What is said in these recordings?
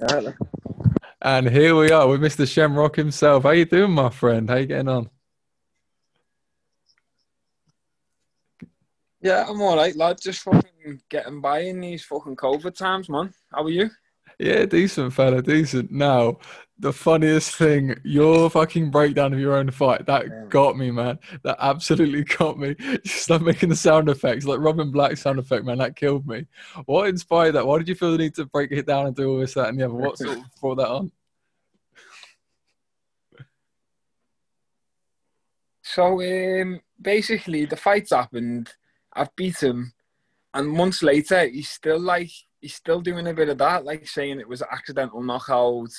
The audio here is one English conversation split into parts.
Yeah. And here we are with Mr. Shamrock himself. How you doing, my friend? How you getting on? Yeah, I'm all right, lad. Just fucking getting by in these fucking COVID times, man. How are you? Yeah, decent fella, decent. Now, the funniest thing, your fucking breakdown of your own fight, that Yeah. got me, man. That absolutely got me. Just like making the sound effects, like Robin Black sound effect, man, that killed me. What inspired that? Why did you feel the need to break it down and do all this, that, and the other? What sort of brought that on? So, um, basically, the fight's happened. I've beat him, and months later, he's still like he's still doing a bit of that, like saying it was an accidental knockout,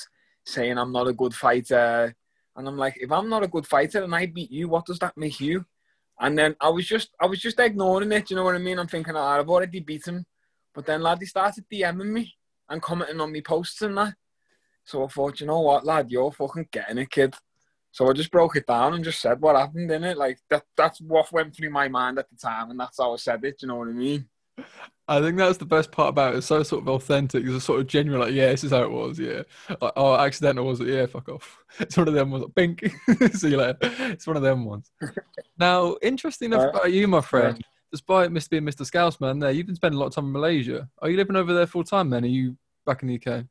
saying I'm not a good fighter, and I'm like, if I'm not a good fighter and I beat you, what does that make you? And then I was just I was just ignoring it. You know what I mean? I'm thinking, "Ah, I've already beat him, but then lad, he started DMing me and commenting on me posts and that. So I thought, you know what, lad, you're fucking getting it, kid. So I just broke it down and just said what happened in it. Like that that's what went through my mind at the time and that's how I said it, you know what I mean? I think that's the best part about it. It's so sort of authentic. It's a sort of genuine. Like, yeah, this is how it was. Yeah. Like, oh, accidental was it? Yeah, fuck off. It's one of them ones. Bink. See you later. It's one of them ones. Now, interesting enough Uh, about you, my friend. Despite Mr. being Mr. Scousman, there you've been spending a lot of time in Malaysia. Are you living over there full time? Then are you back in the UK?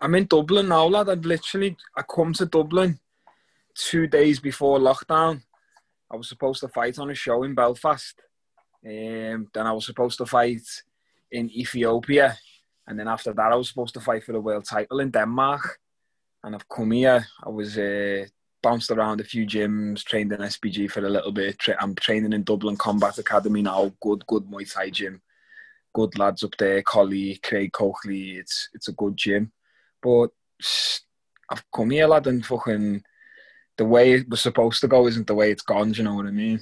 I'm in Dublin now, lad. I'd literally I come to Dublin two days before lockdown. I was supposed to fight on a show in Belfast. Um, then I was supposed to fight in Ethiopia. And then after that I was supposed to fight for the world title in Denmark. And I've come here. I was uh, bounced around a few gyms, trained in SBG for a little bit. I'm training in Dublin Combat Academy now. Good, good Muay Thai gym. Good lads up there, Collie, Craig Coakley. It's it's a good gym. But I've come here, lad, and fucking the way it was supposed to go isn't the way it's gone. Do you know what I mean?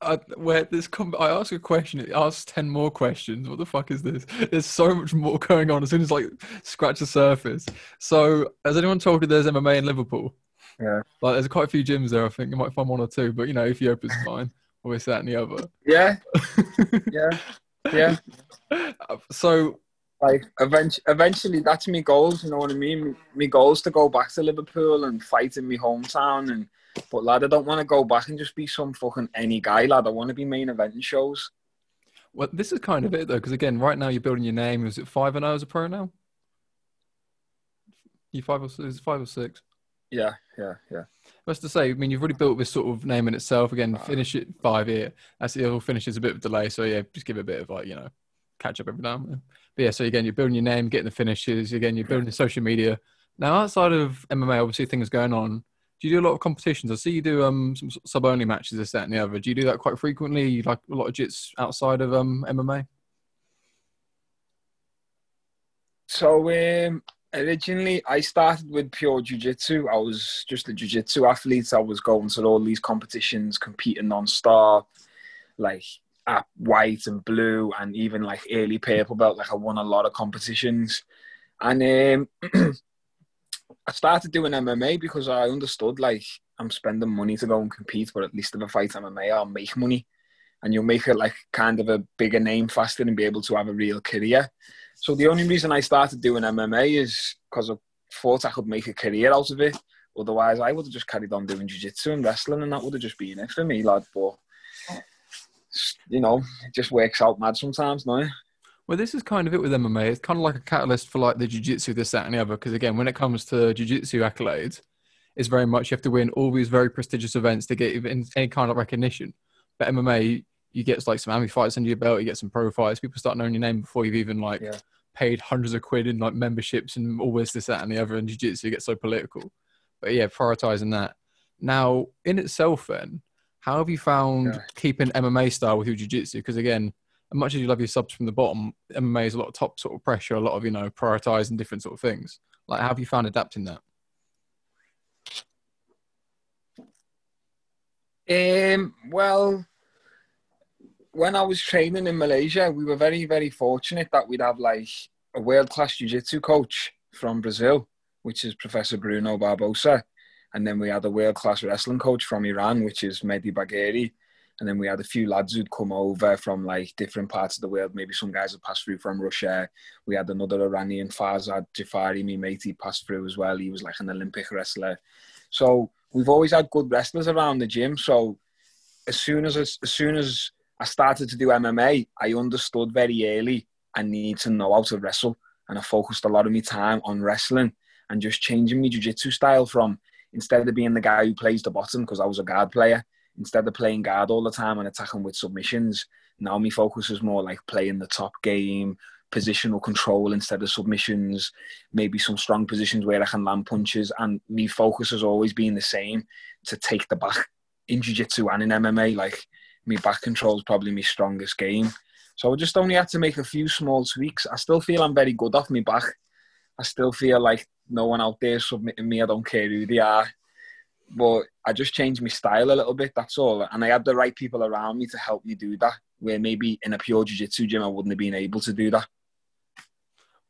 I, where this com- I ask a question, it asks ten more questions. What the fuck is this? There's so much more going on as soon as like scratch the surface. So, has anyone told you there's MMA in Liverpool? Yeah. Like, there's quite a few gyms there. I think you might find one or two, but you know, Ethiopia's fine. Or this, that, and the other. Yeah, yeah, yeah. so, Like eventually, eventually, that's my goals. You know what I mean? My goals to go back to Liverpool and fight in my hometown. And but lad, I don't want to go back and just be some fucking any guy, lad. I want to be main event shows. well, this is kind of it though, because again, right now you're building your name. Is it five and zero as a pro now? You five or is it five or six? Yeah, yeah, yeah. What's to say? I mean, you've already built this sort of name in itself. Again, finish it five here. That's the it. All finishes a bit of delay. So yeah, just give it a bit of like you know, catch up every now and then. But yeah, so again, you're building your name, getting the finishes. Again, you're building social media. Now, outside of MMA, obviously things going on. Do you do a lot of competitions? I see you do um some sub only matches, this, that, and the other. Do you do that quite frequently? You like a lot of jits outside of um MMA? So um, originally, I started with pure jiu-jitsu. I was just a jiu-jitsu athlete. I was going to all these competitions, competing non-stop, like at white and blue, and even like early purple belt. Like I won a lot of competitions, and um, I started doing MMA because I understood like I'm spending money to go and compete, but at least if I fight MMA, I'll make money, and you'll make it like kind of a bigger name faster and be able to have a real career. So the only reason I started doing MMA is because I thought I could make a career out of it. Otherwise, I would have just carried on doing jiu-jitsu and wrestling, and that would have just been it for me, lad. But you know, it just works out mad sometimes, no? Well, this is kind of it with MMA. It's kind of like a catalyst for like the jiu-jitsu, this, that, and the other. Because again, when it comes to jiu-jitsu accolades, it's very much you have to win all these very prestigious events to get any kind of recognition. But MMA, you get like some AMI fights under your belt, you get some pro fights. People start knowing your name before you've even like Yeah. paid hundreds of quid in like memberships and all this, this, that, and the other. And jiu-jitsu gets so political. But yeah, prioritizing that. Now, in itself, then, how have you found Yeah. keeping MMA style with your jiu-jitsu? Because again, as much as you love your subs from the bottom, MMA is a lot of top sort of pressure, a lot of you know prioritizing different sort of things. Like, how have you found adapting that? Um, well, when I was training in Malaysia, we were very, very fortunate that we'd have like a world class jiu jitsu coach from Brazil, which is Professor Bruno Barbosa. And then we had a world class wrestling coach from Iran, which is Mehdi Bagheri. And then we had a few lads who'd come over from like different parts of the world. Maybe some guys had passed through from Russia. We had another Iranian, Farzad Jafari, me he passed through as well. He was like an Olympic wrestler. So we've always had good wrestlers around the gym. So as soon as as soon as I started to do MMA, I understood very early I need to know how to wrestle, and I focused a lot of my time on wrestling and just changing my jiu-jitsu style from instead of being the guy who plays the bottom because I was a guard player, instead of playing guard all the time and attacking with submissions, now my focus is more like playing the top game, positional control instead of submissions, maybe some strong positions where I can land punches. And my focus has always been the same to take the back in jiu-jitsu and in MMA. Like my back control is probably my strongest game. So I just only had to make a few small tweaks. I still feel I'm very good off my back. I still feel like no one out there submitting me. I don't care who they are. But I just changed my style a little bit, that's all. And I had the right people around me to help me do that, where maybe in a pure jiu-jitsu gym I wouldn't have been able to do that.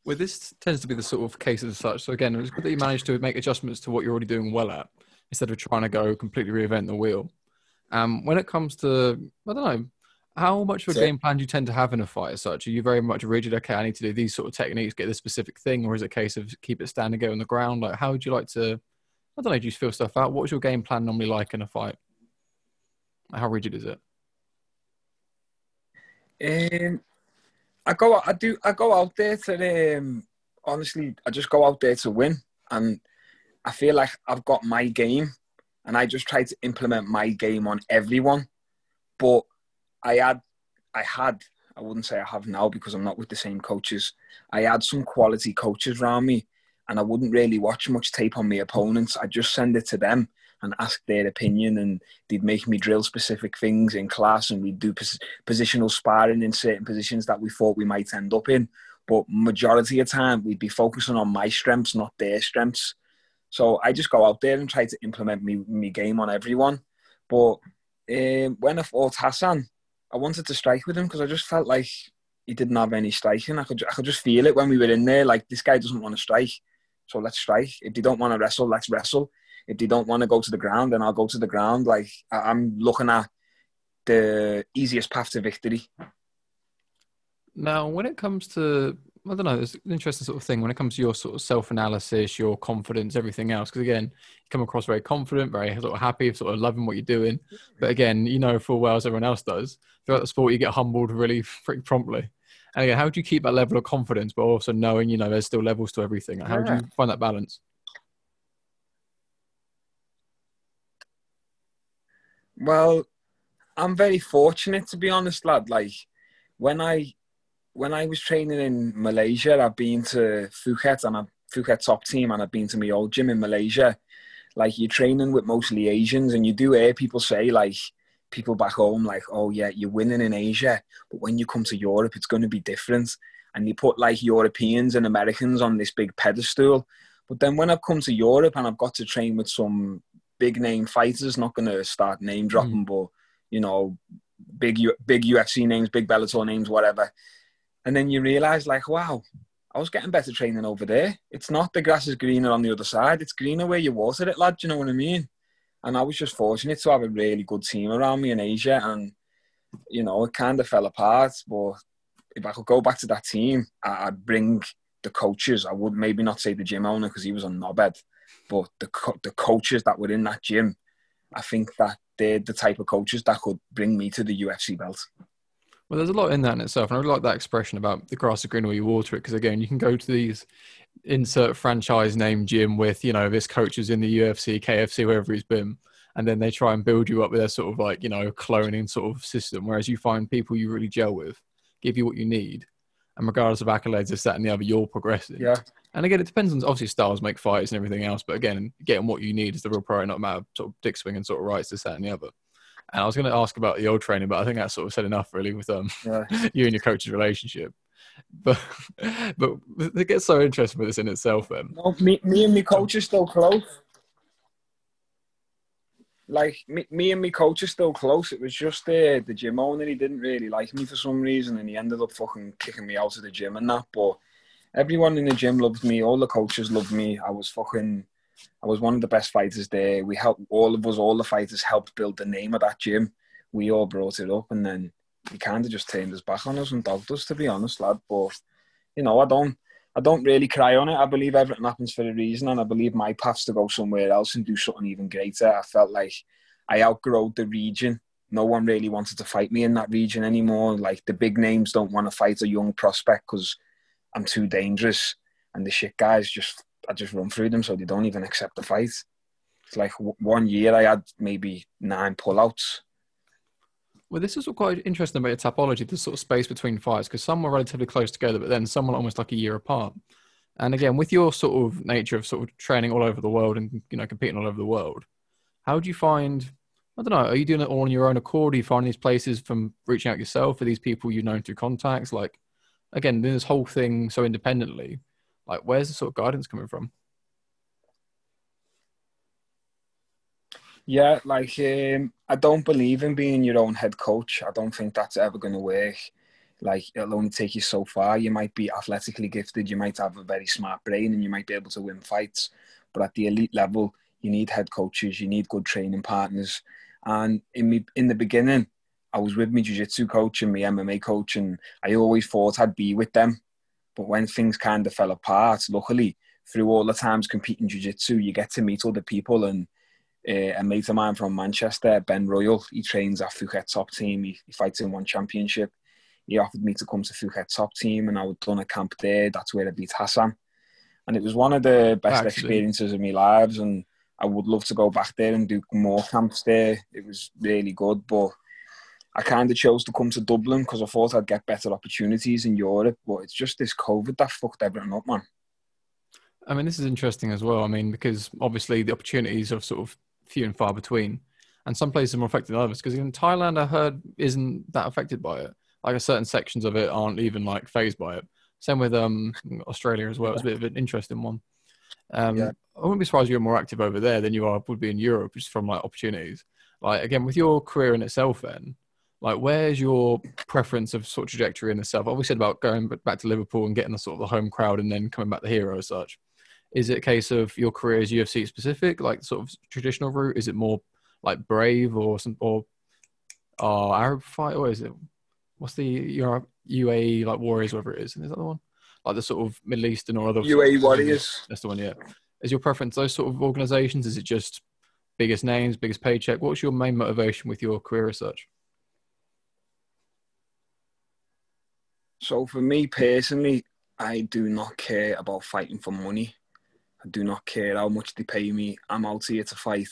Well, this tends to be the sort of case as such. So again, it's good that you managed to make adjustments to what you're already doing well at, instead of trying to go completely reinvent the wheel. Um, when it comes to, I don't know, how much of a game plan do you tend to have in a fight as such? Are you very much rigid? Okay, I need to do these sort of techniques, get this specific thing, or is it a case of keep it standing, go on the ground? Like, how would you like to? I don't know. Do you feel stuff out? What's your game plan normally like in a fight? How rigid is it? Um, I go, I do, I go out there to. Um, honestly, I just go out there to win, and I feel like I've got my game, and I just try to implement my game on everyone. But I had, I had, I wouldn't say I have now because I'm not with the same coaches. I had some quality coaches around me, and I wouldn't really watch much tape on my opponents. I'd just send it to them and ask their opinion, and they'd make me drill specific things in class, and we'd do pos- positional sparring in certain positions that we thought we might end up in. But majority of time, we'd be focusing on my strengths, not their strengths. So I just go out there and try to implement me, me game on everyone. But um, when I fought Hassan, I wanted to strike with him because I just felt like he didn't have any striking. I could I could just feel it when we were in there. Like this guy doesn't want to strike, so let's strike. If they don't want to wrestle, let's wrestle. If they don't want to go to the ground, then I'll go to the ground. Like I'm looking at the easiest path to victory. Now, when it comes to I don't know, it's an interesting sort of thing when it comes to your sort of self analysis, your confidence, everything else. Because again, you come across very confident, very sort of happy, sort of loving what you're doing. But again, you know full well as everyone else does, throughout the sport, you get humbled really pretty promptly. And again, how do you keep that level of confidence, but also knowing, you know, there's still levels to everything? How do you find that balance? Well, I'm very fortunate to be honest, lad. Like when I when I was training in Malaysia, I've been to Phuket and I'm Phuket top team, and I've been to my old gym in Malaysia. Like you're training with mostly Asians, and you do hear people say like people back home like, "Oh yeah, you're winning in Asia, but when you come to Europe, it's going to be different." And you put like Europeans and Americans on this big pedestal. But then when I've come to Europe and I've got to train with some big name fighters, not going to start name dropping, mm. but you know, big big UFC names, big Bellator names, whatever and then you realize like wow i was getting better training over there. It's not the grass is greener on the other side. It's greener where you water it lad. You know what i mean? And i was just fortunate to have a really good team around me in asia and you know it kind of fell apart. But if i could go back to that team i'd bring the coaches. I would maybe not say the gym owner because he was on knobhead but the, co- the coaches that were in that gym i think that they're the type of coaches that could bring me to the ufc belt well, there's a lot in that in itself, and I really like that expression about the grass is greener where you water it. Because again, you can go to these insert franchise name gym with you know this coach is in the UFC, KFC, wherever he's been, and then they try and build you up with their sort of like you know cloning sort of system. Whereas you find people you really gel with, give you what you need, and regardless of accolades, this, that, and the other, you're progressing. Yeah. And again, it depends on obviously styles make fights and everything else, but again, getting what you need is the real priority, not matter sort of dick swing and sort of rights, this, that, and the other. And I was going to ask about the old training, but I think that sort of said enough really with um, yeah. you and your coach's relationship. But but it gets so interesting with this in itself. Then no, me, me and my coach are still close. Like me, me and my coach are still close. It was just uh, the gym owner. He didn't really like me for some reason, and he ended up fucking kicking me out of the gym and that. But everyone in the gym loved me. All the coaches loved me. I was fucking I was one of the best fighters there. We helped all of us, all the fighters helped build the name of that gym. we all brought it up, and then he kind of just turned his back on us and dogged us, to be honest, lad. But you know, I don't, I don't really cry on it. I believe everything happens for a reason, and I believe my path's to go somewhere else and do something even greater. I felt like I outgrew the region. No one really wanted to fight me in that region anymore. Like the big names don't want to fight a young prospect because I'm too dangerous, and the shit guys just I just run through them, so they don't even accept the fight. It's like one year I had maybe nine pullouts well, this is quite interesting about your Tapology, the sort of space between fights, because some were relatively close together, but then some were almost like a year apart. And again, with your sort of nature of sort of training all over the world and you know competing all over the world, how do you find? I don't know. Are you doing it all on your own accord? Are you finding these places from reaching out yourself? Are these people you know through contacts? Like, again, this whole thing so independently. Like, where's the sort of guidance coming from? Yeah, like um, I don't believe in being your own head coach. I don't think that's ever going to work. Like it'll only take you so far. You might be athletically gifted, you might have a very smart brain, and you might be able to win fights. But at the elite level, you need head coaches, you need good training partners. And in me, in the beginning, I was with my jiu-jitsu coach and my MMA coach, and I always thought I'd be with them. But when things kind of fell apart, luckily, through all the times competing jiu-jitsu, you get to meet other people and uh, a mate of mine from Manchester, Ben Royal, he trains at Phuket top team. He, he, fights in one championship. He offered me to come to Phuket top team, and I would done a camp there. That's where I beat Hassan, and it was one of the best Actually. experiences of my lives. And I would love to go back there and do more camps there. It was really good, but I kind of chose to come to Dublin because I thought I'd get better opportunities in Europe. But it's just this COVID that fucked everything up, man. I mean, this is interesting as well. I mean, because obviously the opportunities are sort of few and far between. And some places are more affected than others. Because in Thailand, I heard isn't that affected by it. Like certain sections of it aren't even like phased by it. Same with um, Australia as well. It's a bit of an interesting one. Um, yeah. I wouldn't be surprised you're more active over there than you are would be in Europe, just from like opportunities. Like again, with your career in itself, then, like where's your preference of sort of trajectory in itself? Obviously, said about going back to Liverpool and getting the sort of the home crowd and then coming back the hero as such. Is it a case of your career is UFC specific, like sort of traditional route? Is it more like Brave or some or uh, Arab fight, or is it what's the your UAE like Warriors, whatever it is? Is that the one? Like the sort of Middle Eastern or other UAE Warriors. That's the one. Yeah. Is your preference those sort of organisations? Is it just biggest names, biggest paycheck? What's your main motivation with your career as such? So for me personally, I do not care about fighting for money. I do not care how much they pay me. I'm out here to fight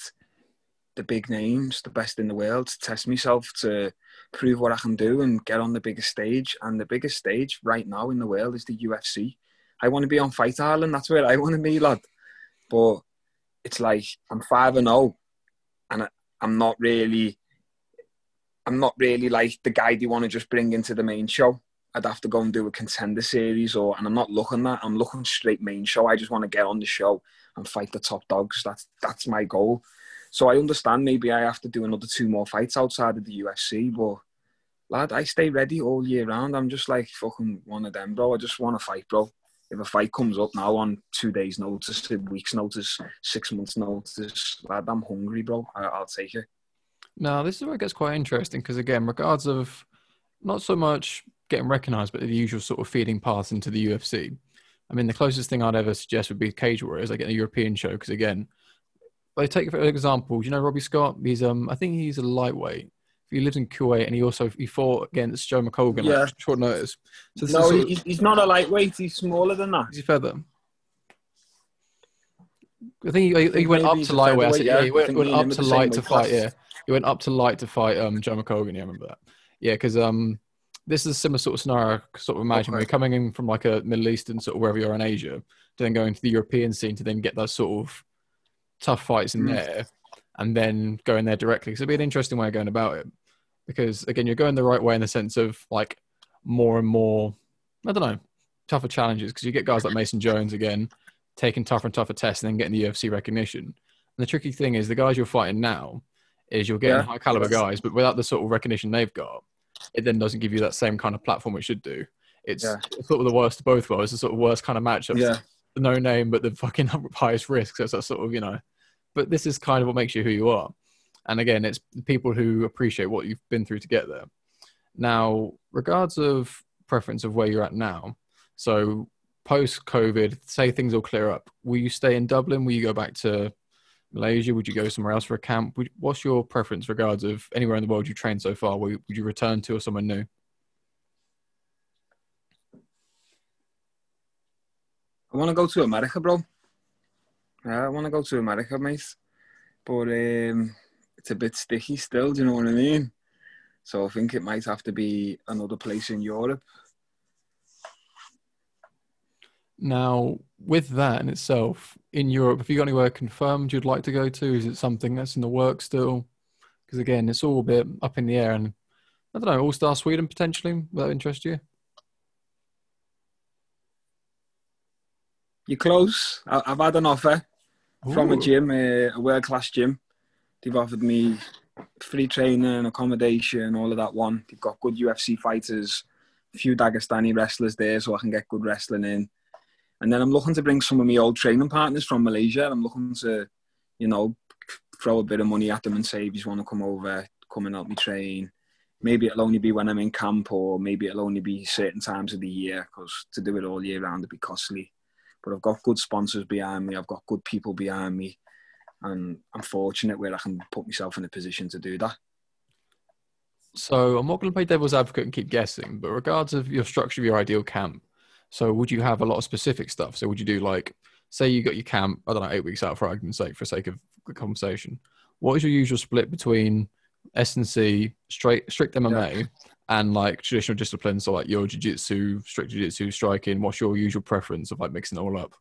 the big names, the best in the world, to test myself, to prove what I can do and get on the biggest stage. And the biggest stage right now in the world is the UFC. I want to be on Fight Island. That's where I want to be, lad. But it's like I'm five and zero, oh, and I'm not really, I'm not really like the guy they want to just bring into the main show. I'd have to go and do a contender series, or and I'm not looking that. I'm looking straight main show. I just want to get on the show and fight the top dogs. That's that's my goal. So I understand maybe I have to do another two more fights outside of the UFC, but lad, I stay ready all year round. I'm just like fucking one of them, bro. I just want to fight, bro. If a fight comes up now on two days' notice, two weeks' notice, six months' notice, lad, I'm hungry, bro. I, will take it. Now, this is where it gets quite interesting because, again, regards of not so much getting recognised, but the usual sort of feeding path into the UFC. I mean, the closest thing I'd ever suggest would be Cage Warriors, like in a European show, because again, I take for example, you know Robbie Scott? He's um, I think he's a lightweight. He lives in Kuwait, and he also he fought against Joe McColgan. Yeah, like, short notice. So no, he, he's not a lightweight. He's smaller than that. He's a feather. I think he, he went up to lightweight. yeah, yeah, he went, went up to light to fight. Yeah, he went up to light to fight um Joe McColgan. Yeah, I remember that. Yeah, because um this is a similar sort of scenario. Sort of imagine okay. we're coming in from like a Middle Eastern sort of wherever you're in Asia, to then going to the European scene to then get those sort of tough fights in mm. there, and then going there directly. So it'd be an interesting way of going about it, because again, you're going the right way in the sense of like more and more. I don't know, tougher challenges because you get guys like Mason Jones again taking tougher and tougher tests and then getting the UFC recognition. And the tricky thing is the guys you're fighting now is you're getting yeah. high caliber guys, but without the sort of recognition they've got, it then doesn't give you that same kind of platform it should do. It's yeah. sort of the worst of both worlds. It's the sort of worst kind of matchup. Yeah. The no name, but the fucking highest risk. So it's that sort of, you know, but this is kind of what makes you who you are. And again, it's people who appreciate what you've been through to get there. Now, regards of preference of where you're at now, so post COVID, say things will clear up, will you stay in Dublin? Will you go back to Malaysia? Would you go somewhere else for a camp? What's your preference regards of anywhere in the world you've trained so far? Would you return to or somewhere new? I want to go to America, bro. Yeah, I want to go to America, mate. But um, it's a bit sticky still, do you know what I mean? So I think it might have to be another place in Europe. Now, with that in itself, in Europe, have you got anywhere confirmed you'd like to go to? Is it something that's in the works still? Because again, it's all a bit up in the air. And I don't know, All Star Sweden potentially. Would that interest you? You're close. I've had an offer Ooh. from a gym, a world class gym. They've offered me free training, accommodation, all of that one. They've got good UFC fighters, a few Dagestani wrestlers there, so I can get good wrestling in. And then I'm looking to bring some of my old training partners from Malaysia. I'm looking to, you know, throw a bit of money at them and say, if you want to come over, come and help me train. Maybe it'll only be when I'm in camp, or maybe it'll only be certain times of the year, because to do it all year round would be costly. But I've got good sponsors behind me. I've got good people behind me, and I'm fortunate where I can put myself in a position to do that. So I'm not going to play devil's advocate and keep guessing, but regards of your structure of your ideal camp, so would you have a lot of specific stuff? So would you do like, say you got your camp, I don't know, eight weeks out for argument's sake, for sake of the conversation. What is your usual split between S and C, straight strict MMA, yeah. and like traditional disciplines, so like your jiu-jitsu, strict jiu-jitsu, striking? What's your usual preference of like mixing it all up?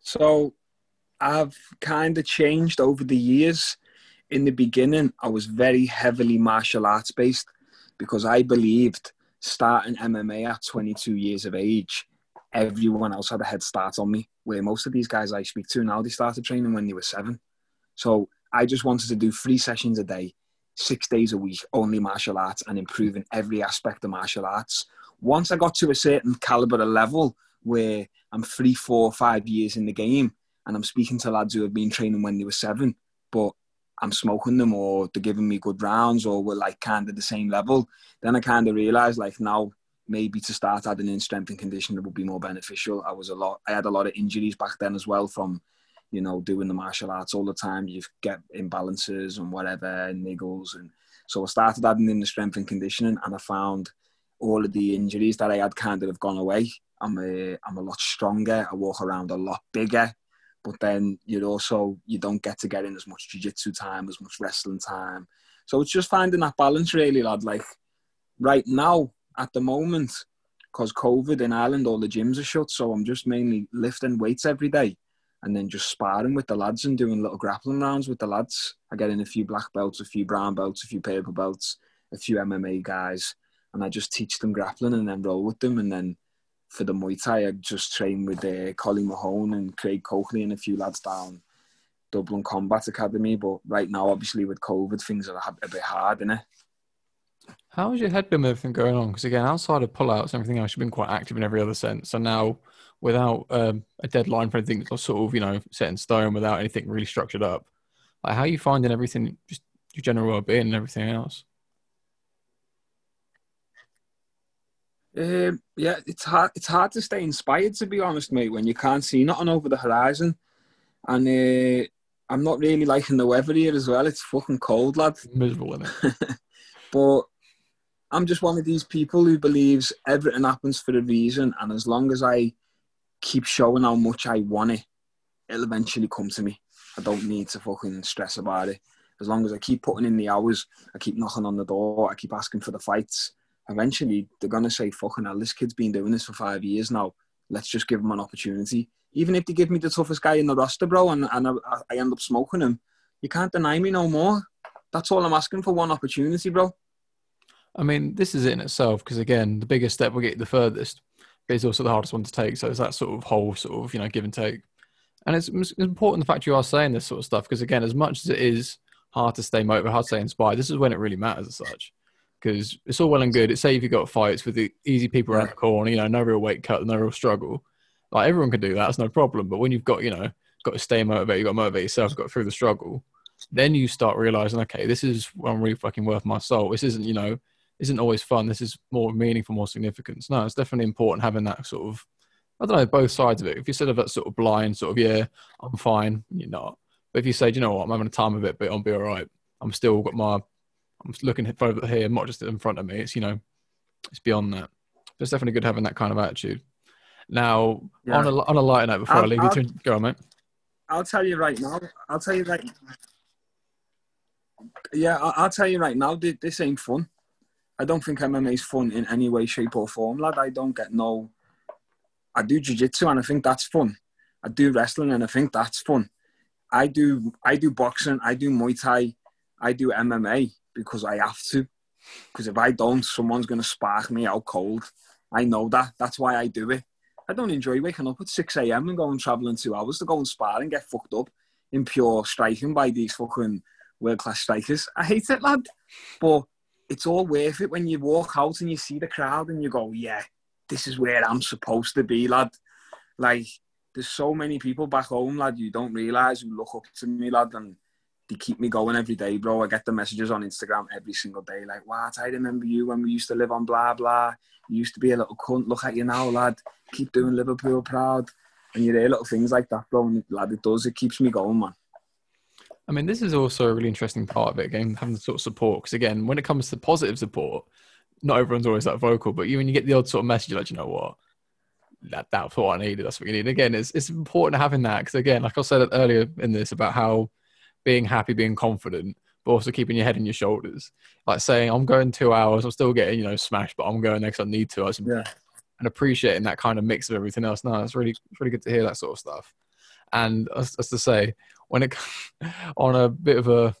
So I've kind of changed over the years. In the beginning, I was very heavily martial arts based because I believed starting MMA at 22 years of age, everyone else had a head start on me. Where most of these guys I speak to now, they started training when they were seven. So I just wanted to do three sessions a day, six days a week, only martial arts, and improving every aspect of martial arts. Once I got to a certain caliber of level where I'm three, four, five years in the game, and I'm speaking to lads who have been training when they were seven, but I'm smoking them or they're giving me good rounds or we're like kind of the same level, then I kind of realized like now maybe to start adding in strength and conditioning would be more beneficial. I was a lot, I had a lot of injuries back then as well from, you know, doing the martial arts all the time. You get imbalances and whatever, and niggles. And so I started adding in the strength and conditioning and I found all of the injuries that I had kind of have gone away. I'm a, I'm a lot stronger. I walk around a lot bigger but then you also you don't get to get in as much jiu-jitsu time as much wrestling time. So it's just finding that balance really lad. Like right now at the moment because covid in ireland all the gyms are shut so i'm just mainly lifting weights every day and then just sparring with the lads and doing little grappling rounds with the lads. I get in a few black belts a few brown belts a few purple belts a few mma guys and i just teach them grappling and then roll with them and then for the Muay Thai, I just trained with uh, Colin Mahone and Craig Coakley and a few lads down Dublin Combat Academy. But right now, obviously, with COVID, things are a bit hard, innit? How's your head been with everything going on? Because again, outside of pullouts and everything else, you've been quite active in every other sense. So now, without um, a deadline for anything sort of you know set in stone, without anything really structured up, like how are you finding everything, just your general well-being and everything else? Um, yeah, it's hard. It's hard to stay inspired, to be honest, mate, when you can't see nothing over the horizon. And uh, I'm not really liking the weather here as well. It's fucking cold, lad. Miserable, isn't it? but I'm just one of these people who believes everything happens for a reason, and as long as I keep showing how much I want it, it'll eventually come to me. I don't need to fucking stress about it. As long as I keep putting in the hours, I keep knocking on the door, I keep asking for the fights eventually they're going to say, fucking hell, this kid's been doing this for five years now. Let's just give him an opportunity. Even if they give me the toughest guy in the roster, bro, and, and I, I end up smoking him, you can't deny me no more. That's all I'm asking for one opportunity, bro. I mean, this is it in itself because, again, the biggest step will get you the furthest, but it's also the hardest one to take. So it's that sort of whole sort of, you know, give and take. And it's, it's important the fact you are saying this sort of stuff because, again, as much as it is hard to stay motivated, hard to stay inspired, this is when it really matters as such because it's all well and good. It's say if you got fights with the easy people around the corner, you know, no real weight cut, no real struggle. Like everyone can do that, it's no problem. But when you've got, you know, got to stay motivated, you got to motivate yourself, got through the struggle. Then you start realizing, okay, this is I'm really fucking worth my soul. This isn't, you know, isn't always fun. This is more meaningful, more significance. No, it's definitely important having that sort of, I don't know, both sides of it. If you're sort of that sort of blind, sort of, yeah, I'm fine, you're not. But if you say, you know what, I'm having a time of it, but I'll be all right. I'm still got my, I'm looking over here, not just in front of me. It's, you know, it's beyond that. But it's definitely good having that kind of attitude. Now, yeah. on, a, on a lighter note, before I'll, i leave I'll, you to go on, mate. I'll tell you right now. I'll tell you right. Yeah, I'll, I'll tell you right now. This ain't fun. I don't think MMA is fun in any way, shape, or form, lad. I don't get no. I do jiu-jitsu and I think that's fun. I do wrestling and I think that's fun. I do I do boxing, I do Muay Thai, I do MMA because I have to. Because if I don't, someone's gonna spark me out cold. I know that. That's why I do it. I don't enjoy waking up at 6 a.m. and going travelling two hours to go and spar and get fucked up in pure striking by these fucking world class strikers. I hate it, lad. But it's all worth it when you walk out and you see the crowd and you go, yeah, this is where I'm supposed to be, lad. Like, there's so many people back home, lad, you don't realise who look up to me, lad, and keep me going every day, bro. I get the messages on Instagram every single day, like, what, I remember you when we used to live on blah, blah. You used to be a little cunt. Look at you now, lad. Keep doing Liverpool proud. And you hear little things like that, bro, and lad, it does. It keeps me going, man. I mean, this is also a really interesting part of it, again, having the sort of support. Because, again, when it comes to positive support, not everyone's always that vocal, but you, when you get the odd sort of message, like, you know what? that that's what I needed. That's what you need. Again, it's it's important having that because again, like I said earlier in this about how being happy, being confident, but also keeping your head in your shoulders. Like saying, I'm going two hours, I'm still getting you know smashed, but I'm going because I need to. yeah. And appreciating that kind of mix of everything else. No, it's really it's really good to hear that sort of stuff. And as, as to say, when it on a bit of a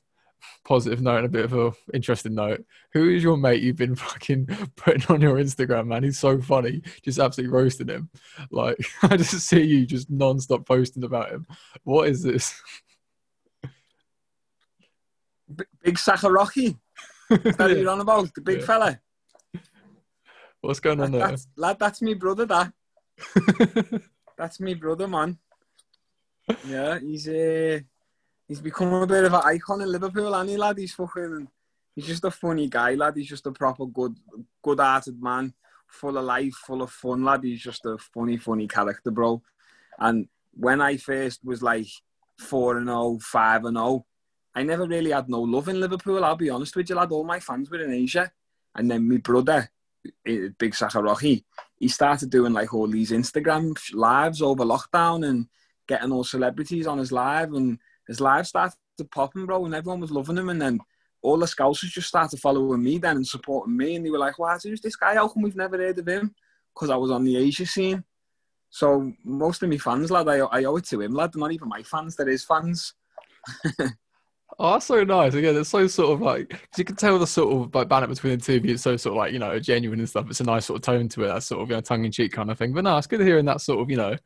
positive note and a bit of a interesting note. Who is your mate you've been fucking putting on your Instagram, man? He's so funny. Just absolutely roasting him. Like I just see you just non-stop posting about him. What is this? Big Rocky. Is that you're on about? The big yeah. fella. What's going on there? That's, lad, that's me brother, that. that's me brother, man. Yeah, he's uh, he's become a bit of an icon in Liverpool, and he lad. He's fucking. He's just a funny guy, lad. He's just a proper good, good-hearted man, full of life, full of fun, lad. He's just a funny, funny character, bro. And when I first was like four and 0, 5 and 0, I never really had no love in Liverpool. I'll be honest with you, lad. All my fans were in Asia, and then my brother, eh, Big Sakaroki, he started doing like all these Instagram lives over lockdown and getting all celebrities on his live and his live started popping, bro, and everyone was loving him. And then all the scouts just started following me then and supporting me. And they were like, "Wow, who's this guy? How come we've never heard of him?" Because I was on the Asia scene. So most of my fans, lad, I, I owe it to him, lad. not even my fans, they're his fans. oh, that's so nice. Again, it's so sort of like cause you can tell the sort of like banner between the two of you. It's so sort of like you know genuine and stuff. It's a nice sort of tone to it. That sort of you know tongue in cheek kind of thing. But no, it's good hearing that sort of you know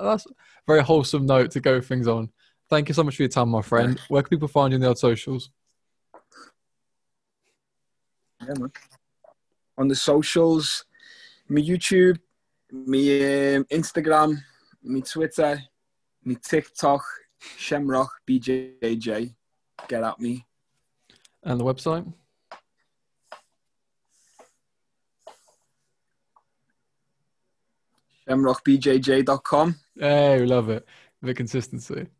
that's very wholesome note to go things on. Thank you so much for your time, my friend. Where can people find you on the old socials? Yeah, man. On the socials, me YouTube, me um, Instagram, me Twitter, me TikTok, Shemrock BJJ. Get at me. And the website? ShemrockBJJ.com. Hey, we love it. The consistency.